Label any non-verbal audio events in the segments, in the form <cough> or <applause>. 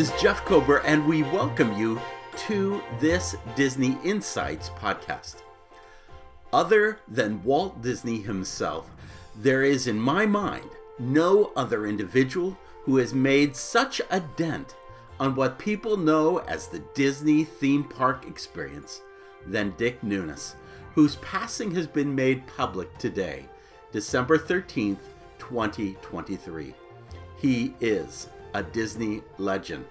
Is Jeff Kober, and we welcome you to this Disney Insights podcast. Other than Walt Disney himself, there is, in my mind, no other individual who has made such a dent on what people know as the Disney theme park experience than Dick Nunis, whose passing has been made public today, December 13th, 2023. He is a Disney legend.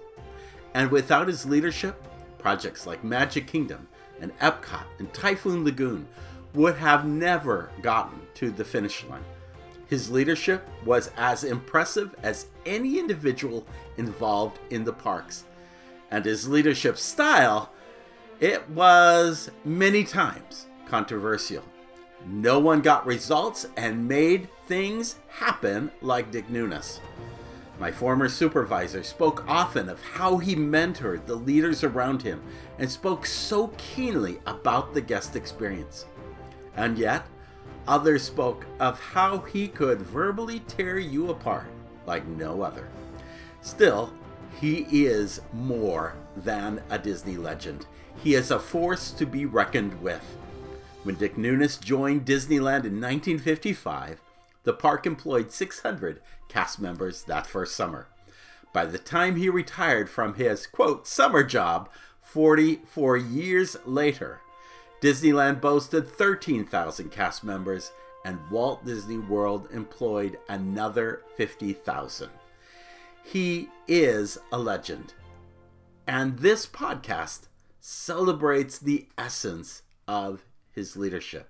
And without his leadership, projects like Magic Kingdom and Epcot and Typhoon Lagoon would have never gotten to the finish line. His leadership was as impressive as any individual involved in the parks. And his leadership style, it was many times controversial. No one got results and made things happen like Dick Nunis. My former supervisor spoke often of how he mentored the leaders around him and spoke so keenly about the guest experience. And yet, others spoke of how he could verbally tear you apart like no other. Still, he is more than a Disney legend. He is a force to be reckoned with. When Dick Nunis joined Disneyland in 1955, the park employed 600 cast members that first summer. By the time he retired from his, quote, summer job 44 years later, Disneyland boasted 13,000 cast members and Walt Disney World employed another 50,000. He is a legend. And this podcast celebrates the essence of his leadership.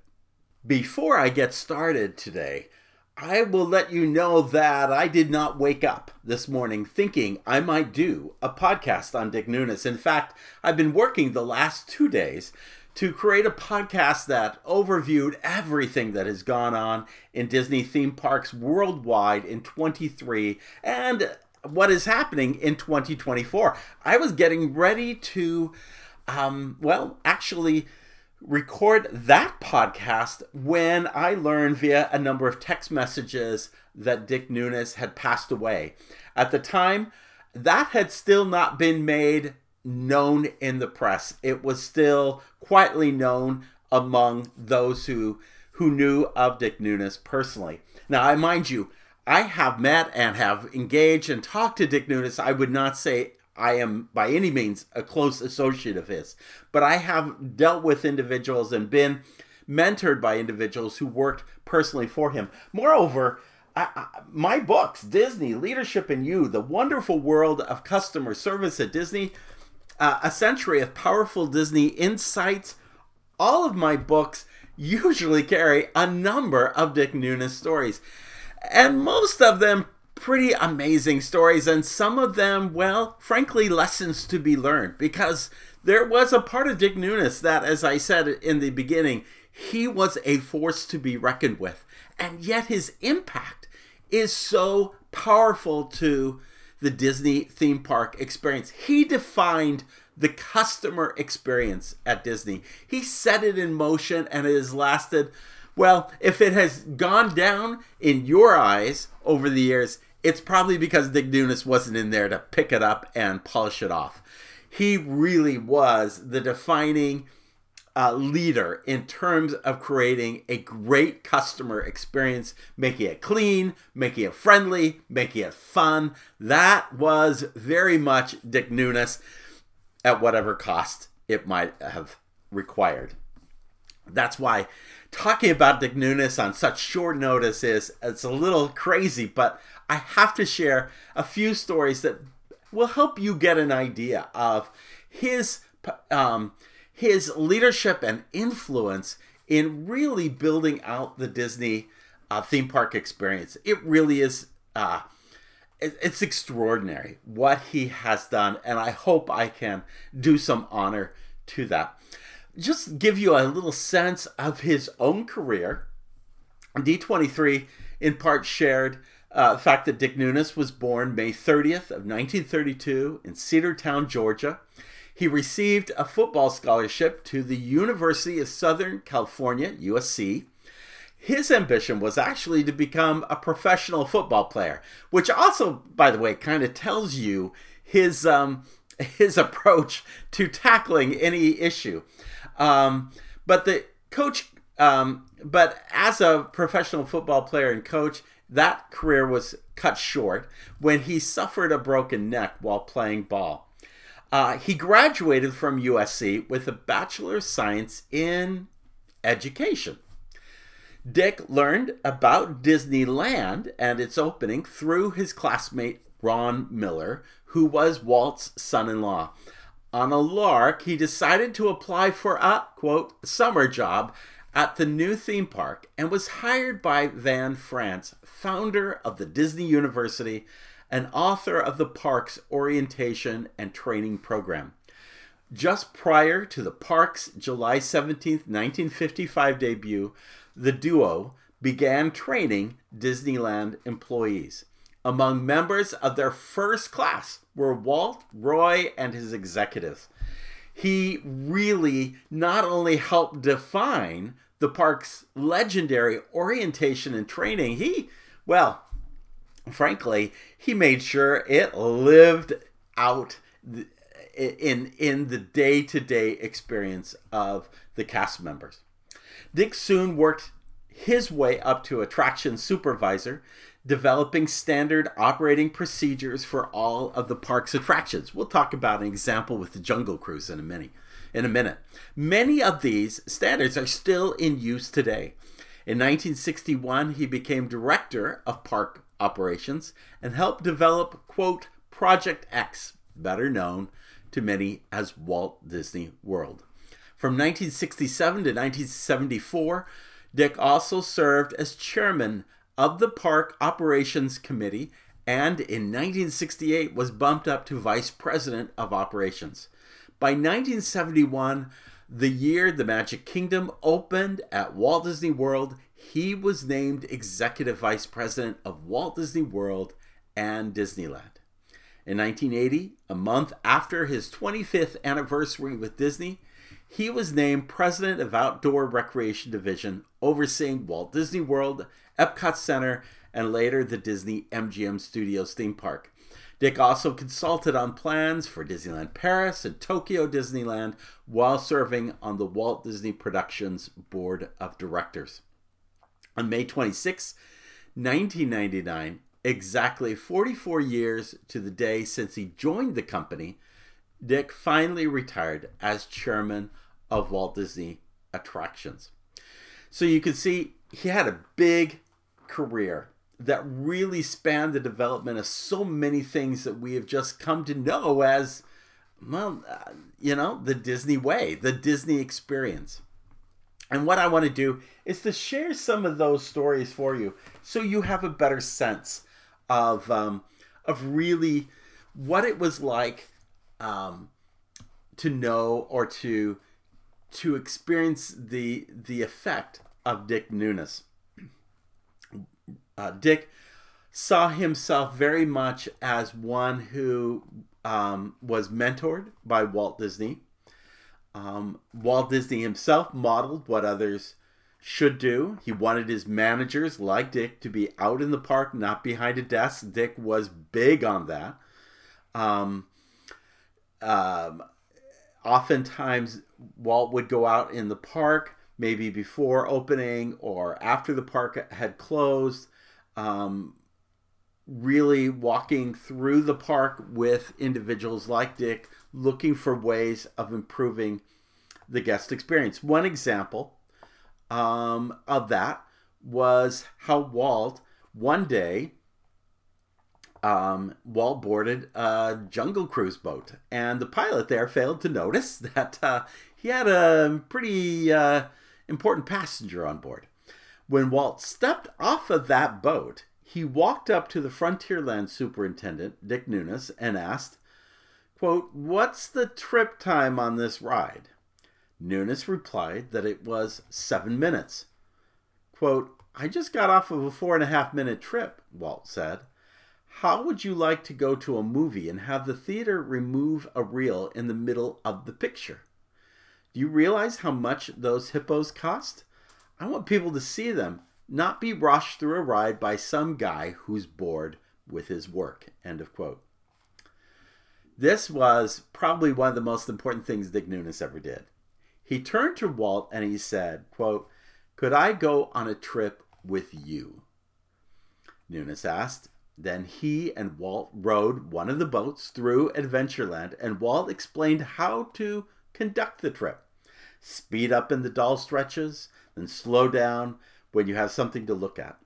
Before I get started today, I will let you know that I did not wake up this morning thinking I might do a podcast on Dick Nunis. In fact, I've been working the last two days to create a podcast that overviewed everything that has gone on in Disney theme parks worldwide in 23 and what is happening in 2024. I was getting ready to, um, well, actually record that podcast when I learned via a number of text messages that Dick Nunis had passed away. At the time, that had still not been made known in the press. It was still quietly known among those who who knew of Dick Nunis personally. Now, I mind you, I have met and have engaged and talked to Dick Nunis. I would not say I am by any means a close associate of his, but I have dealt with individuals and been mentored by individuals who worked personally for him. Moreover, I, I, my books, Disney, Leadership in You, The Wonderful World of Customer Service at Disney, uh, A Century of Powerful Disney Insights, all of my books usually carry a number of Dick Nunis stories. And most of them pretty amazing stories, and some of them, well, frankly, lessons to be learned because there was a part of Dick Nunis that, as I said in the beginning, he was a force to be reckoned with, and yet his impact is so powerful to the Disney theme park experience. He defined the customer experience at Disney. He set it in motion and it has lasted, well, if it has gone down in your eyes over the years, it's probably because Dick Nunis wasn't in there to pick it up and polish it off. He really was the defining uh, leader in terms of creating a great customer experience, making it clean, making it friendly, making it fun. That was very much Dick Nunis at whatever cost it might have required. That's why talking about Dick Nunis on such short notice is it's a little crazy, but I have to share a few stories that will help you get an idea of his um, his leadership and influence in really building out the Disney uh, theme park experience. It really is. Uh, it, it's extraordinary what he has done, and I hope I can do some honor to that. Just give you a little sense of his own career. D23 in part shared uh, the fact that Dick Nunis was born May 30th of 1932 in Cedartown, Georgia. He received a football scholarship to the University of Southern California, USC. his ambition was actually to become a professional football player, which also, by the way, kind of tells you his um, his <laughs> approach to tackling any issue. Um, but the coach, um, but as a professional football player and coach, that career was cut short when he suffered a broken neck while playing ball. Uh, he graduated from USC with a Bachelor of Science in Education. Dick learned about Disneyland and its opening through his classmate Ron Miller, who was Walt's son in law. On a lark, he decided to apply for a, quote, summer job at the new theme park and was hired by Van France, founder of the Disney University and author of the park's orientation and training program. Just prior to the park's July 17, 1955 debut, the duo began training Disneyland employees. Among members of their first class were Walt, Roy, and his executives. He really not only helped define the park's legendary orientation and training, he, well, frankly, he made sure it lived out in in the day-to-day experience of the cast members. Dick soon worked his way up to attraction supervisor, developing standard operating procedures for all of the park's attractions. We'll talk about an example with the Jungle Cruise in a minute. In a minute. Many of these standards are still in use today. In 1961, he became director of park operations and helped develop, quote, Project X, better known to many as Walt Disney World. From 1967 to 1974, Dick also served as chairman of the Park Operations Committee and in 1968 was bumped up to vice president of operations. By 1971, the year the Magic Kingdom opened at Walt Disney World, he was named executive vice president of Walt Disney World and Disneyland. In 1980, a month after his 25th anniversary with Disney, he was named president of Outdoor Recreation Division, overseeing Walt Disney World, Epcot Center, and later the Disney MGM Studios theme park. Dick also consulted on plans for Disneyland Paris and Tokyo Disneyland while serving on the Walt Disney Productions Board of Directors. On May 26, 1999, exactly 44 years to the day since he joined the company, Dick finally retired as chairman of Walt Disney Attractions. So you can see he had a big career that really spanned the development of so many things that we have just come to know as, well, uh, you know, the Disney way, the Disney experience. And what I want to do is to share some of those stories for you so you have a better sense of um, of really what it was like um, to know or to to experience the the effect of Dick Nunis. Uh, Dick saw himself very much as one who um, was mentored by Walt Disney. Um, Walt Disney himself modeled what others should do. He wanted his managers, like Dick, to be out in the park, not behind a desk. Dick was big on that. Um, um, oftentimes, Walt would go out in the park, maybe before opening or after the park had closed, um, really walking through the park with individuals like Dick, looking for ways of improving the guest experience. One example um, of that was how Walt one day um, Walt boarded a Jungle Cruise boat, and the pilot there failed to notice <laughs> that uh, he had a pretty uh, important passenger on board. When Walt stepped off of that boat, he walked up to the Frontierland superintendent, Dick Nunis, and asked, quote, What's the trip time on this ride? Nunis replied that it was seven minutes. Quote, I just got off of a four and a half minute trip, Walt said. How would you like to go to a movie and have the theater remove a reel in the middle of the picture? Do you realize how much those hippos cost? I want people to see them not be rushed through a ride by some guy who's bored with his work. End of quote. This was probably one of the most important things Dick Nunis ever did. He turned to Walt and he said, quote, Could I go on a trip with you? Nunis asked. Then he and Walt rowed one of the boats through Adventureland, and Walt explained how to conduct the trip. Speed up in the dull stretches, then slow down when you have something to look at.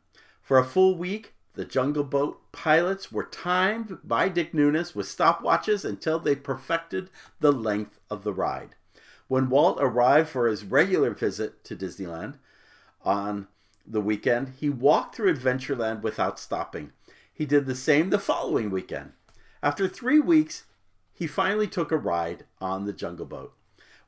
For a full week, the Jungle Boat pilots were timed by Dick Nunis with stopwatches until they perfected the length of the ride. When Walt arrived for his regular visit to Disneyland on the weekend, he walked through Adventureland without stopping. He did the same the following weekend. After three weeks, he finally took a ride on the Jungle Boat.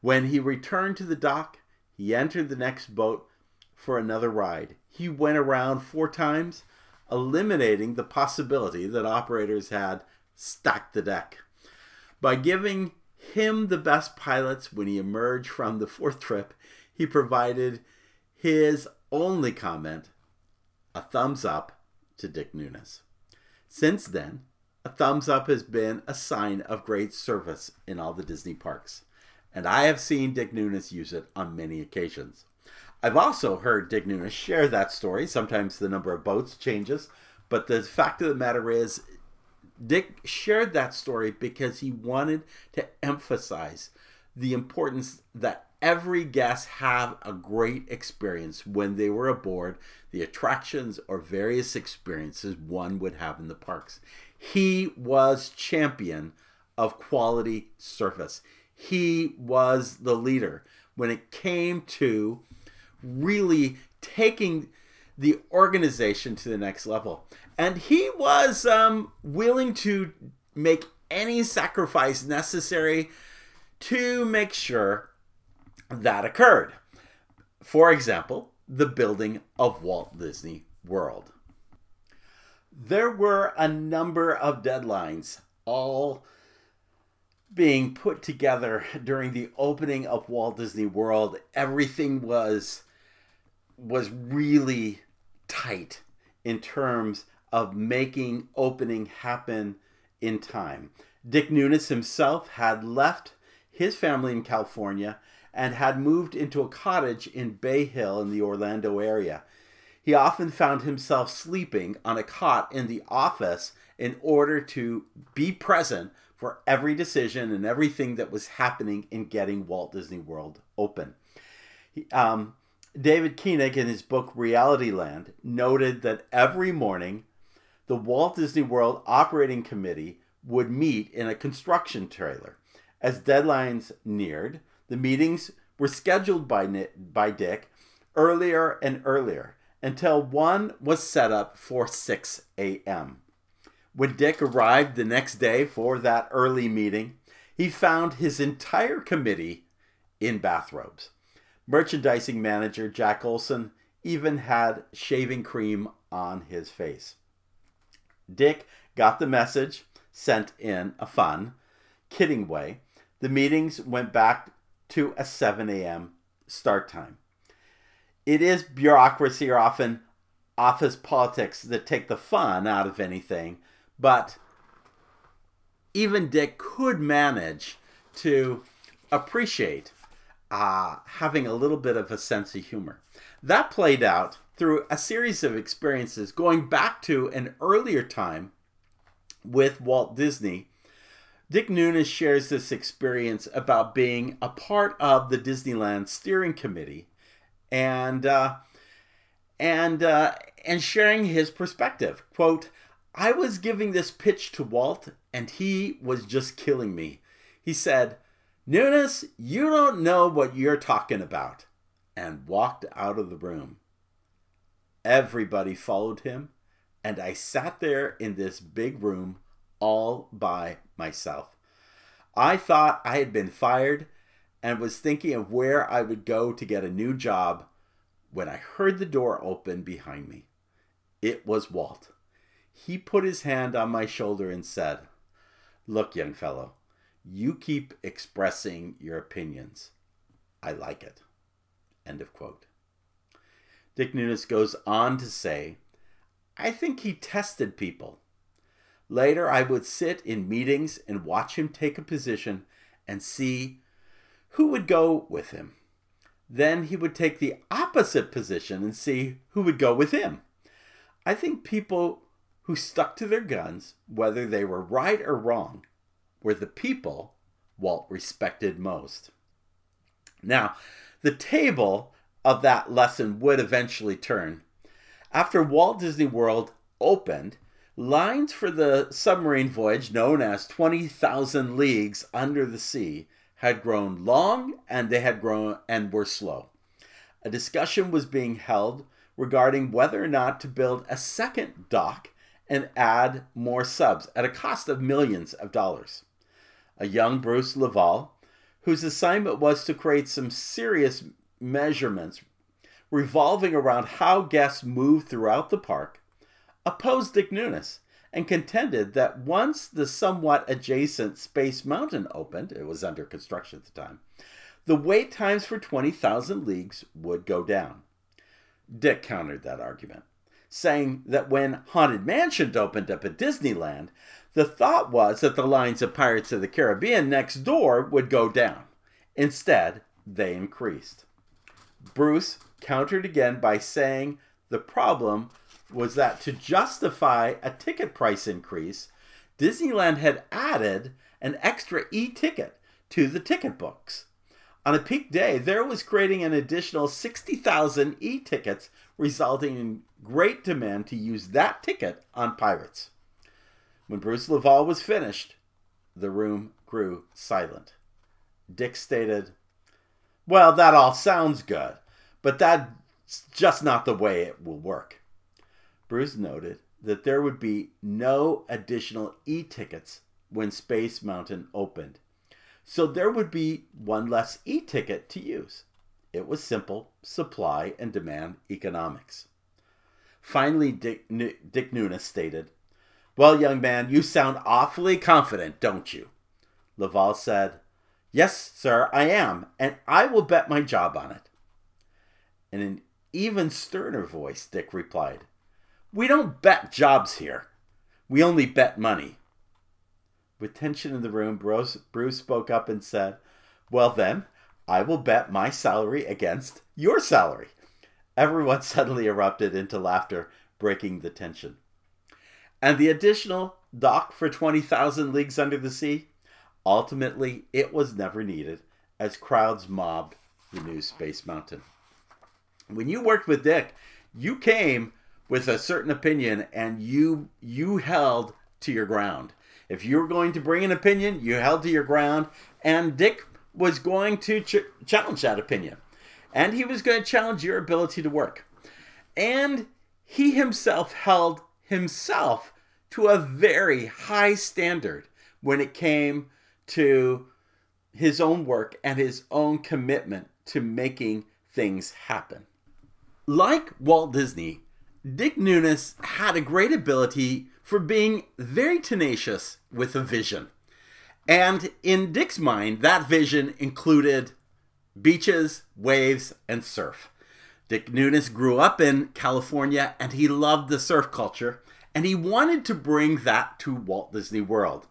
When he returned to the dock, he entered the next boat for another ride. He went around four times, eliminating the possibility that operators had stacked the deck. By giving him the best pilots when he emerged from the fourth trip, he provided his only comment a thumbs up to Dick Nunis. Since then, a thumbs up has been a sign of great service in all the Disney parks, and I have seen Dick Nunis use it on many occasions. I've also heard Dick Nunis share that story. Sometimes the number of boats changes, but the fact of the matter is, Dick shared that story because he wanted to emphasize the importance that every guest have a great experience when they were aboard the attractions or various experiences one would have in the parks. He was champion of quality service. He was the leader when it came to really taking the organization to the next level. And he was um, willing to make any sacrifice necessary to make sure that occurred. For example, the building of Walt Disney World. There were a number of deadlines, all being put together during the opening of Walt Disney World. Everything was was really tight in terms of making opening happen in time. Dick Nunis himself had left his family in California and had moved into a cottage in Bay Hill in the Orlando area. He often found himself sleeping on a cot in the office in order to be present for every decision and everything that was happening in getting Walt Disney World open. He, um, David Koenig, in his book Realityland, noted that every morning the Walt Disney World Operating Committee would meet in a construction trailer. As deadlines neared, the meetings were scheduled by, by Dick earlier and earlier until one was set up for 6 a.m. When Dick arrived the next day for that early meeting, he found his entire committee in bathrobes. Merchandising manager Jack Olson even had shaving cream on his face. Dick got the message, sent in a fun, kidding way. The meetings went back to a 7 a.m. start time. It is bureaucracy or often office politics that take the fun out of anything, but even Dick could manage to appreciate uh, having a little bit of a sense of humor. That played out through a series of experiences going back to an earlier time with Walt Disney. Dick Nunis shares this experience about being a part of the Disneyland steering committee and uh, and uh, and sharing his perspective. Quote, I was giving this pitch to Walt and he was just killing me. He said, Nunis, you don't know what you're talking about, and walked out of the room. Everybody followed him, and I sat there in this big room all by myself. I thought I had been fired and was thinking of where I would go to get a new job when I heard the door open behind me. It was Walt. He put his hand on my shoulder and said, Look, young fellow, you keep expressing your opinions. I like it. End of quote. Dick Nunis goes on to say, I think he tested people. Later, I would sit in meetings and watch him take a position and see who would go with him. Then he would take the opposite position and see who would go with him. I think people who stuck to their guns, whether they were right or wrong, were the people Walt respected most. Now, the table of that lesson would eventually turn. After Walt Disney World opened, lines for the submarine voyage known as 20,000 Leagues Under the Sea had grown long and they had grown and were slow. A discussion was being held regarding whether or not to build a second dock and add more subs at a cost of millions of dollars. A young Bruce Laval, whose assignment was to create some serious measurements revolving around how guests move throughout the park, opposed Dick Nunis and contended that once the somewhat adjacent Space Mountain opened, it was under construction at the time, the wait times for 20,000 leagues would go down. Dick countered that argument, saying that when Haunted Mansion opened up at Disneyland, the thought was that the lines of Pirates of the Caribbean next door would go down. Instead, they increased. Bruce countered again by saying the problem was that to justify a ticket price increase, Disneyland had added an extra e ticket to the ticket books. On a peak day, there was creating an additional 60,000 e tickets, resulting in great demand to use that ticket on Pirates. When Bruce Laval was finished, the room grew silent. Dick stated, Well, that all sounds good, but that's just not the way it will work. Bruce noted that there would be no additional e tickets when Space Mountain opened so there would be one less e ticket to use. It was simple supply and demand economics. Finally, Dick, Dick Nunis stated, Well, young man, you sound awfully confident, don't you? Laval said, Yes, sir, I am, and I will bet my job on it. In an even sterner voice, Dick replied, We don't bet jobs here. We only bet money. With tension in the room, Bruce, Bruce spoke up and said, Well, then, I will bet my salary against your salary. Everyone <laughs> suddenly erupted into laughter, breaking the tension. And the additional dock for 20,000 leagues under the sea? Ultimately, it was never needed as crowds mobbed the new Space Mountain. When you worked with Dick, you came with a certain opinion and you you held to your ground. If you were going to bring an opinion, you held to your ground, and Dick was going to ch- challenge that opinion. And he was going to challenge your ability to work. And he himself held himself to a very high standard when it came to his own work and his own commitment to making things happen. Like Walt Disney, Dick Nunis had a great ability for being very tenacious with a vision. And in Dick's mind, that vision included beaches, waves, and surf. Dick Nunis grew up in California and he loved the surf culture and he wanted to bring that to Walt Disney World.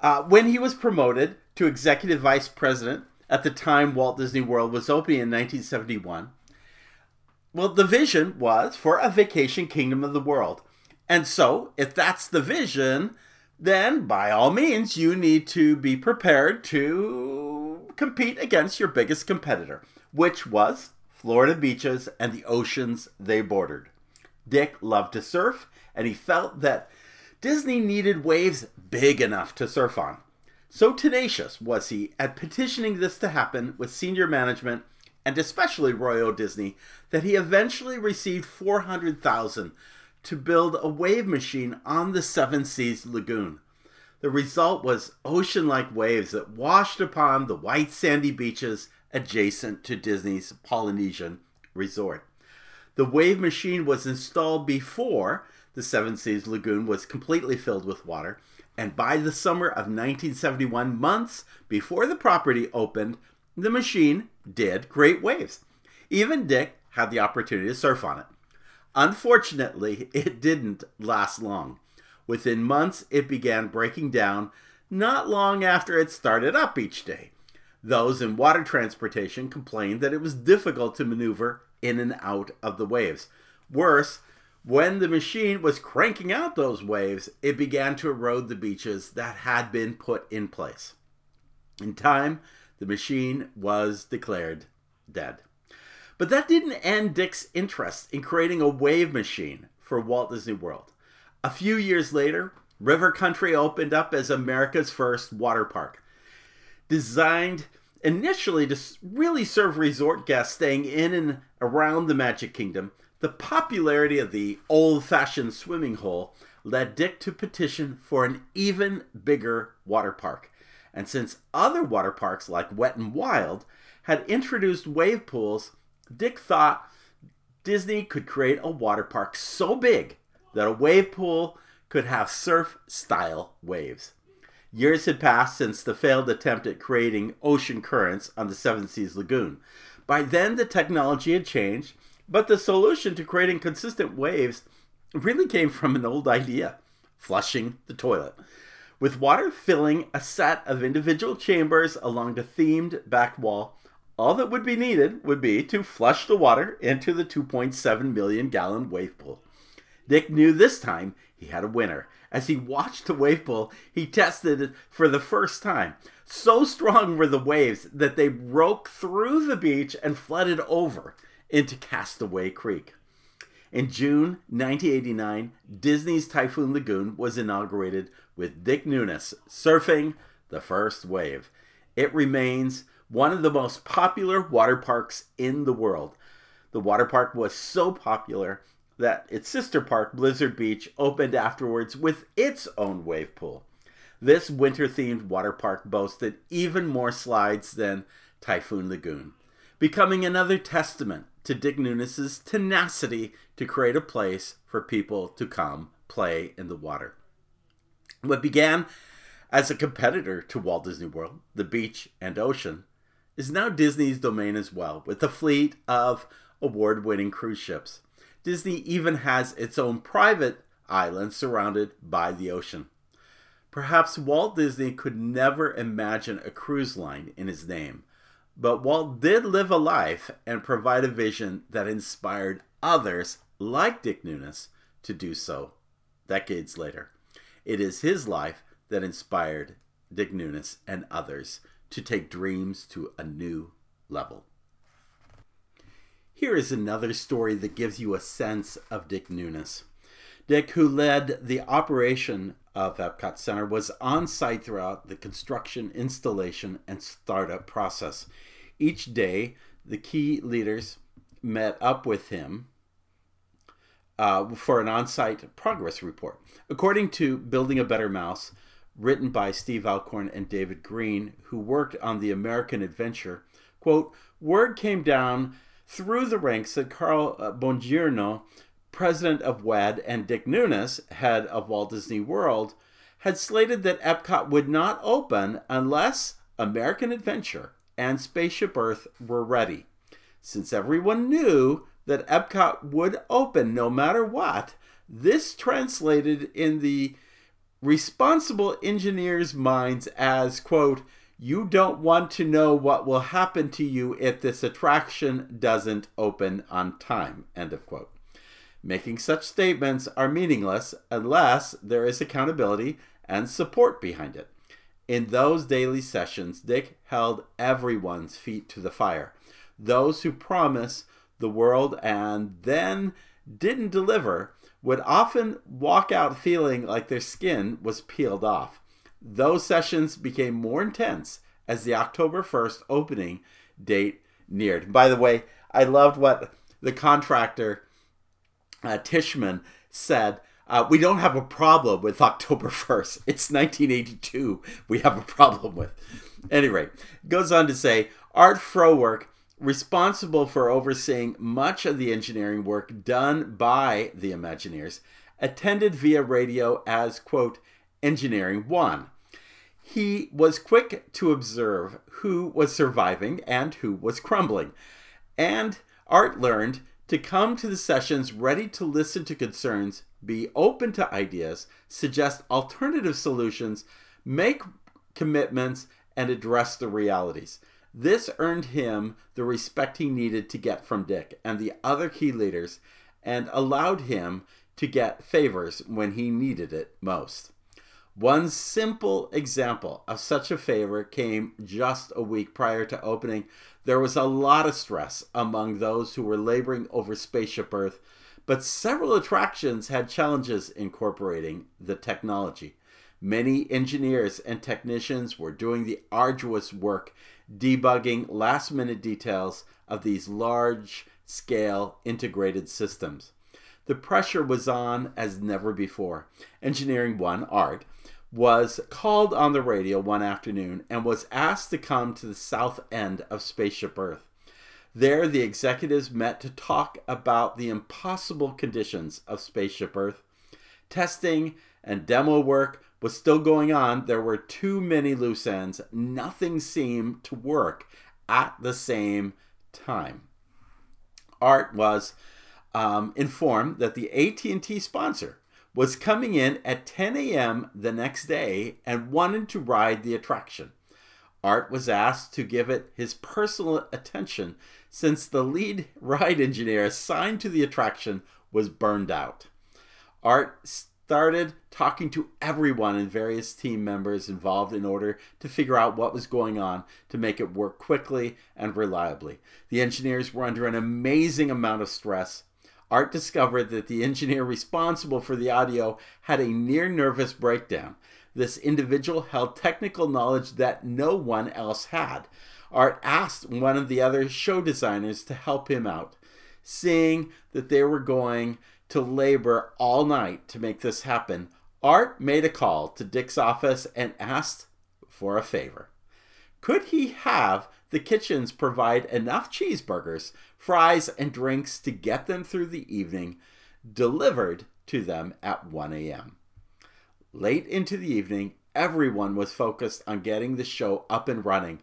Uh, when he was promoted to executive vice president at the time Walt Disney World was opening in 1971, well, the vision was for a vacation kingdom of the world. And so, if that's the vision, then by all means, you need to be prepared to compete against your biggest competitor, which was Florida beaches and the oceans they bordered. Dick loved to surf, and he felt that Disney needed waves big enough to surf on. So tenacious was he at petitioning this to happen with senior management and especially Roy O. Disney that he eventually received 400,000 to build a wave machine on the Seven Seas Lagoon. The result was ocean like waves that washed upon the white sandy beaches adjacent to Disney's Polynesian resort. The wave machine was installed before the Seven Seas Lagoon was completely filled with water, and by the summer of 1971, months before the property opened, the machine did create waves. Even Dick had the opportunity to surf on it. Unfortunately, it didn't last long. Within months, it began breaking down not long after it started up each day. Those in water transportation complained that it was difficult to maneuver in and out of the waves. Worse, when the machine was cranking out those waves, it began to erode the beaches that had been put in place. In time, the machine was declared dead. But that didn't end Dick's interest in creating a wave machine for Walt Disney World. A few years later, River Country opened up as America's first water park. Designed initially to really serve resort guests staying in and around the Magic Kingdom, the popularity of the old fashioned swimming hole led Dick to petition for an even bigger water park. And since other water parks like Wet and Wild had introduced wave pools, Dick thought Disney could create a water park so big that a wave pool could have surf style waves. Years had passed since the failed attempt at creating ocean currents on the Seven Seas Lagoon. By then, the technology had changed, but the solution to creating consistent waves really came from an old idea flushing the toilet. With water filling a set of individual chambers along the themed back wall, all that would be needed would be to flush the water into the 2.7 million gallon wave pool. Dick knew this time he had a winner. As he watched the wave pool, he tested it for the first time. So strong were the waves that they broke through the beach and flooded over into Castaway Creek. In June 1989, Disney's Typhoon Lagoon was inaugurated with Dick Nunis surfing the first wave. It remains one of the most popular water parks in the world. The water park was so popular that its sister park, Blizzard Beach, opened afterwards with its own wave pool. This winter themed water park boasted even more slides than Typhoon Lagoon, becoming another testament to Dick Nunis's tenacity to create a place for people to come play in the water. What began as a competitor to Walt Disney World, the beach and ocean, is now Disney's domain as well, with a fleet of award winning cruise ships. Disney even has its own private island surrounded by the ocean. Perhaps Walt Disney could never imagine a cruise line in his name, but Walt did live a life and provide a vision that inspired others like Dick Nunis to do so decades later. It is his life that inspired Dick Nunis and others to take dreams to a new level. Here is another story that gives you a sense of Dick Nunis. Dick, who led the operation of Epcot Center, was on site throughout the construction, installation, and startup process. Each day, the key leaders met up with him uh, for an on site progress report. According to Building a Better Mouse, written by Steve Alcorn and David Green, who worked on the American Adventure, quote, word came down through the ranks that Carl uh, Bongirno, president of WED, and Dick Nunis, head of Walt Disney World, had slated that Epcot would not open unless American Adventure and Spaceship Earth were ready. Since everyone knew that Epcot would open no matter what, this translated in the responsible engineers' minds as, quote, you don't want to know what will happen to you if this attraction doesn't open on time, end of quote. Making such statements are meaningless unless there is accountability and support behind it. In those daily sessions, Dick held everyone's feet to the fire. Those who promise the world and then didn't deliver would often walk out feeling like their skin was peeled off. Those sessions became more intense as the October 1st opening date neared. By the way, I loved what the contractor uh, Tishman said. Uh, we don't have a problem with October <laughs> 1st. It's 1982 we have a problem with. Anyway, goes on to say Art Frohwerk responsible for overseeing much of the engineering work done by the Imagineers, attended via radio as, quote, Engineering One. He was quick to observe who was surviving and who was crumbling. And Art learned to come to the sessions ready to listen to concerns, be open to ideas, suggest alternative solutions, make commitments, and address the realities. This earned him the respect he needed to get from Dick and the other key leaders and allowed him to get favors when he needed it most. One simple example of such a favor came just a week prior to opening. There was a lot of stress among those who were laboring over Spaceship Earth, but several attractions had challenges incorporating the technology. Many engineers and technicians were doing the arduous work debugging last minute details of these large scale integrated systems. The pressure was on as never before. Engineering One, Art, was called on the radio one afternoon and was asked to come to the south end of Spaceship Earth. There, the executives met to talk about the impossible conditions of Spaceship Earth. Testing and demo work was still going on. There were too many loose ends. Nothing seemed to work at the same time. Art was um, informed that the AT&T sponsor was coming in at 10 a.m. the next day and wanted to ride the attraction. Art was asked to give it his personal attention since the lead ride engineer assigned to the attraction was burned out. Art started talking to everyone and various team members involved in order to figure out what was going on to make it work quickly and reliably. The engineers were under an amazing amount of stress Art discovered that the engineer responsible for the audio had a near nervous breakdown. This individual held technical knowledge that no one else had. Art asked one of the other show designers to help him out. Seeing that they were going to labor all night to make this happen, Art made a call to Dick's office and asked for a favor. Could he have the kitchens provide enough cheeseburgers, fries, and drinks to get them through the evening, delivered to them at 1 a.m. Late into the evening, everyone was focused on getting the show up and running.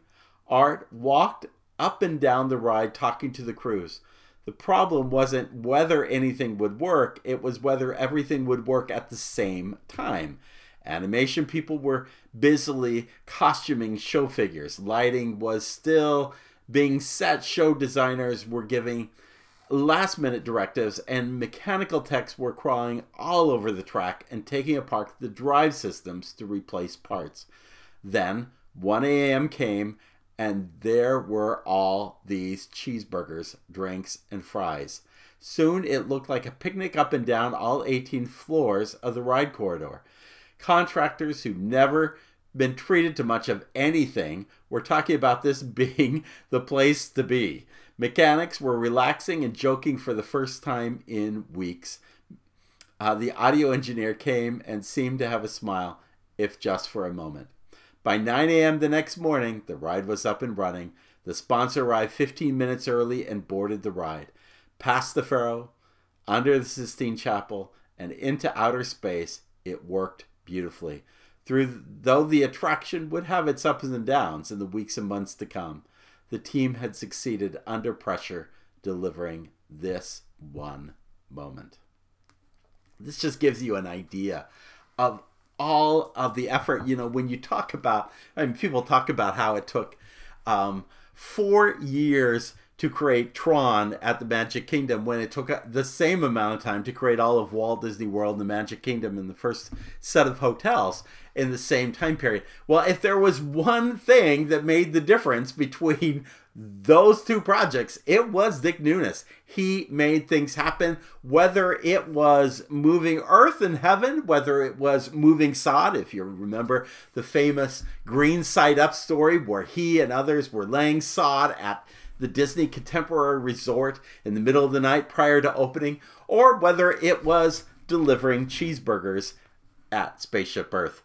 Art walked up and down the ride talking to the crews. The problem wasn't whether anything would work, it was whether everything would work at the same time. Animation people were busily costuming show figures. Lighting was still being set. Show designers were giving last minute directives, and mechanical techs were crawling all over the track and taking apart the drive systems to replace parts. Then 1 a.m. came, and there were all these cheeseburgers, drinks, and fries. Soon it looked like a picnic up and down all 18 floors of the ride corridor. Contractors who'd never been treated to much of anything were talking about this <laughs> being the place to be. Mechanics were relaxing and joking for the first time in weeks. Uh, the audio engineer came and seemed to have a smile, if just for a moment. By 9 a.m. the next morning, the ride was up and running. The sponsor arrived 15 minutes early and boarded the ride. Past the Pharos, under the Sistine Chapel, and into outer space, it worked beautifully. Through though the attraction would have its ups and downs in the weeks and months to come, the team had succeeded under pressure, delivering this one moment. This just gives you an idea of all of the effort. You know, when you talk about, I mean, people talk about how it took um, four years to create Tron at the Magic Kingdom when it took the same amount of time to create all of Walt Disney World and the Magic Kingdom in the first set of hotels in the same time period. Well, if there was one thing that made the difference between those two projects, it was Dick Nunis. He made things happen, whether it was moving Earth and Heaven, whether it was moving sod, if you remember the famous Green Side Up story where he and others were laying sod at the Disney Contemporary Resort in the middle of the night prior to opening, or whether it was delivering cheeseburgers at Spaceship Earth.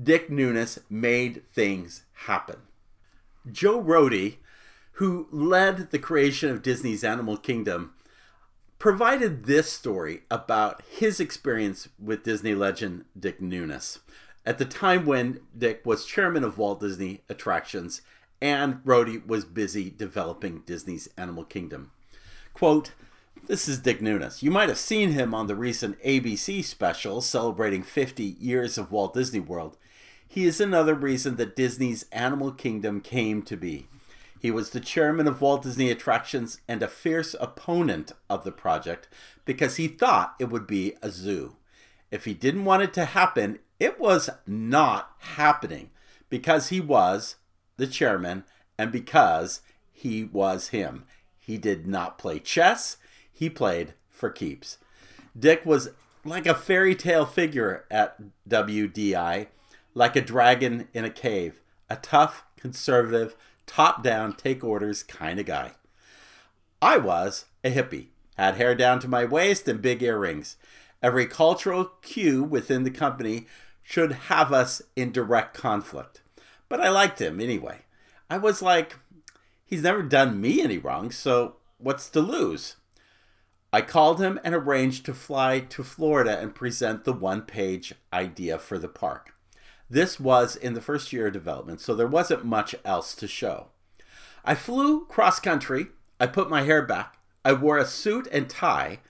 Dick Nunis made things happen. Joe Rohde, who led the creation of Disney's Animal Kingdom, provided this story about his experience with Disney legend Dick Nunis. At the time when Dick was chairman of Walt Disney Attractions and Rohde was busy developing Disney's Animal Kingdom. Quote, this is Dick Nunis. You might have seen him on the recent ABC special celebrating 50 years of Walt Disney World. He is another reason that Disney's Animal Kingdom came to be. He was the chairman of Walt Disney Attractions and a fierce opponent of the project because he thought it would be a zoo. If he didn't want it to happen, it was not happening because he was the chairman and because he was him. He did not play chess he played for keeps. Dick was like a fairy tale figure at WDI, like a dragon in a cave, a tough, conservative, top down, take orders kind of guy. I was a hippie, had hair down to my waist and big earrings. Every cultural cue within the company should have us in direct conflict. But I liked him anyway. I was like, he's never done me any wrong, so what's to lose? I called him and arranged to fly to Florida and present the one page idea for the park. This was in the first year of development, so there wasn't much else to show. I flew cross country. I put my hair back. I wore a suit and tie.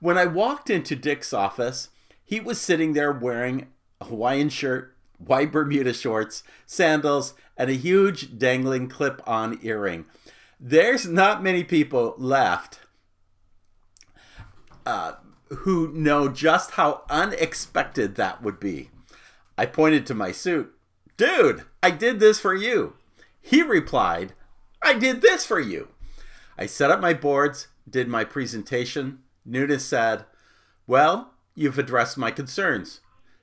When I walked into Dick's office, he was sitting there wearing a Hawaiian shirt, white Bermuda shorts, sandals, and a huge dangling clip on earring. There's not many people left uh, who know just how unexpected that would be. I pointed to my suit. Dude, I did this for you. He replied, I did this for you. I set up my boards, did my presentation. Nunis said, Well, you've addressed my concerns.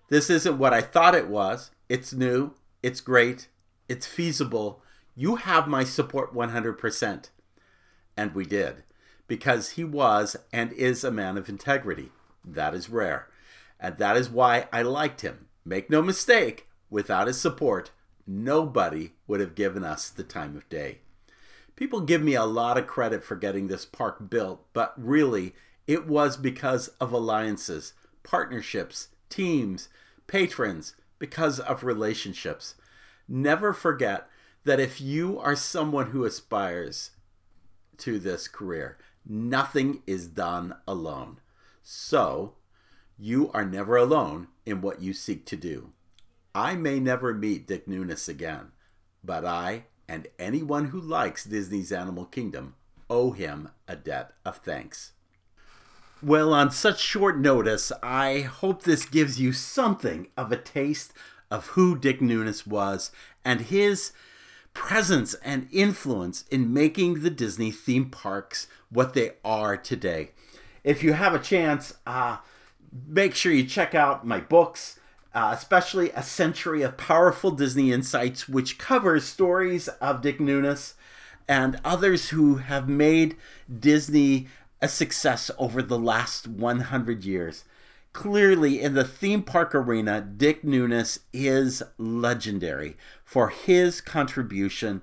This isn't what I thought it was. It's new, it's great, it's feasible. You have my support 100%. And we did because he was and is a man of integrity. That is rare. And that is why I liked him. Make no mistake, without his support, nobody would have given us the time of day. People give me a lot of credit for getting this park built, but really, it was because of alliances, partnerships, teams, patrons, because of relationships. Never forget that if you are someone who aspires to this career, Nothing is done alone. So, you are never alone in what you seek to do. I may never meet Dick Nunis again, but I and anyone who likes Disney's Animal Kingdom owe him a debt of thanks. Well, on such short notice, I hope this gives you something of a taste of who Dick Nunis was and his presence and influence in making the Disney theme parks what they are today. If you have a chance, uh, make sure you check out my books, uh, especially A Century of Powerful Disney Insights, which covers stories of Dick Nunis and others who have made Disney a success over the last 100 years. Clearly, in the theme park arena, Dick Nunis is legendary for his contribution.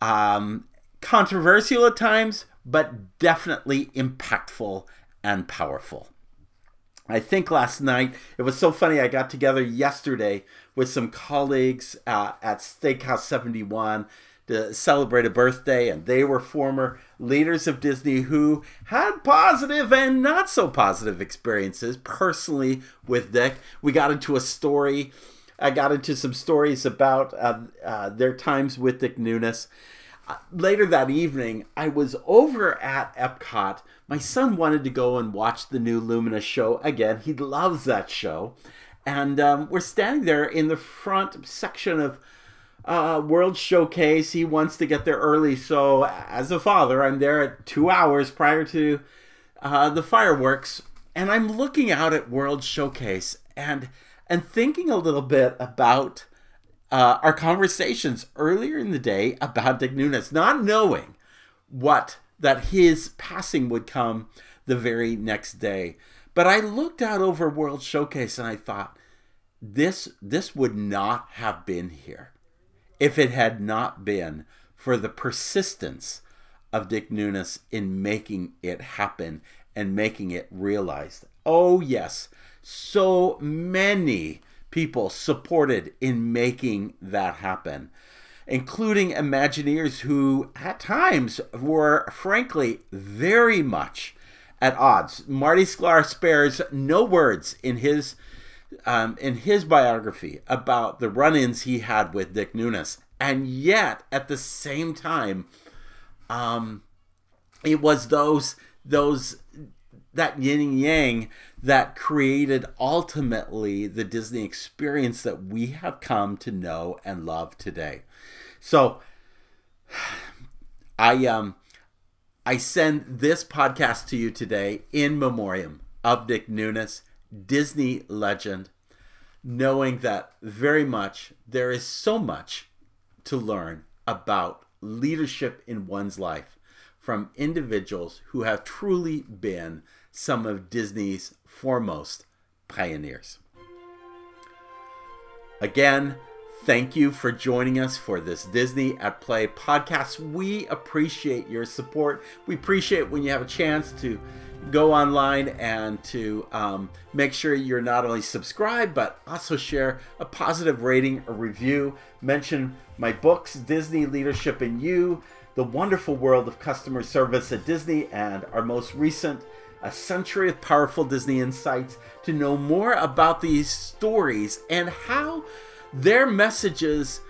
Um, controversial at times, but definitely impactful and powerful. I think last night it was so funny. I got together yesterday with some colleagues uh, at Steakhouse 71 to celebrate a birthday, and they were former leaders of Disney who had positive and not so positive experiences personally with Dick. We got into a story. I got into some stories about uh, uh, their times with Dick Nunis later that evening, I was over at Epcot. My son wanted to go and watch the new Luminous show again. He loves that show. And um, we're standing there in the front section of uh, World Showcase. He wants to get there early. So, as a father, I'm there at two hours prior to uh, the fireworks. And I'm looking out at World Showcase and, and thinking a little bit about uh, our conversations earlier in the day about Dick Nunis, not knowing what that his passing would come the very next day. But I looked out over World Showcase and I thought, this this would not have been here if it had not been for the persistence of Dick Nunis in making it happen and making it realized. Oh yes, so many people supported in making that happen. including Imagineers who at times were frankly very much at odds. Marty Sklar spares no words in his um, in his biography about the run-ins he had with Dick Nunis, and yet at the same time, um, it was those those that yin and yang that created ultimately the Disney experience that we have come to know and love today. So <sighs> I um I send this podcast to you today in memoriam of Dick Nunis, Disney legend, knowing that very much there is so much to learn about leadership in one's life from individuals who have truly been some of Disney's foremost pioneers. Again, thank you for joining us for this Disney at Play podcast. We appreciate your support. We appreciate when you have a chance to go online and to um, make sure you're not only subscribed but also share a positive rating or review. Mention my books, Disney Leadership in You, The Wonderful World of Customer Service at Disney, and our most recent a century of powerful Disney insights to know more about these stories and how their messages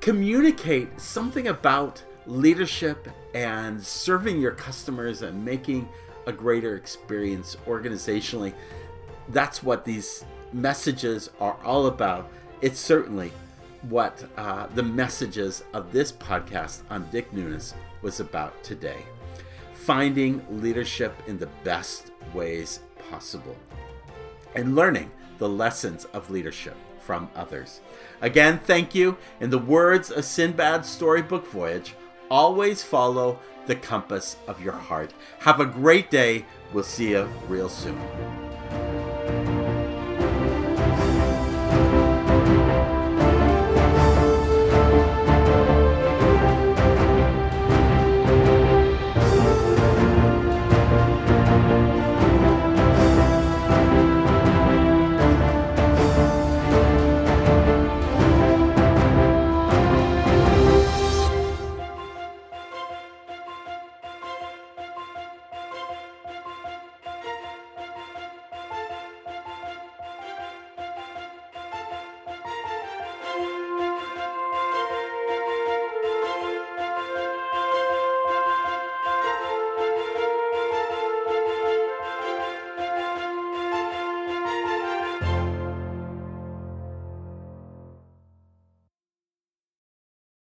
communicate something about leadership and serving your customers and making a greater experience organizationally. That's what these messages are all about. It's certainly what uh, the messages of this podcast on Dick Nunis was about today finding leadership in the best ways possible, and learning the lessons of leadership from others. Again, thank you. In the words of Sindbad's storybook voyage, always follow the compass of your heart. Have a great day. We'll see you real soon.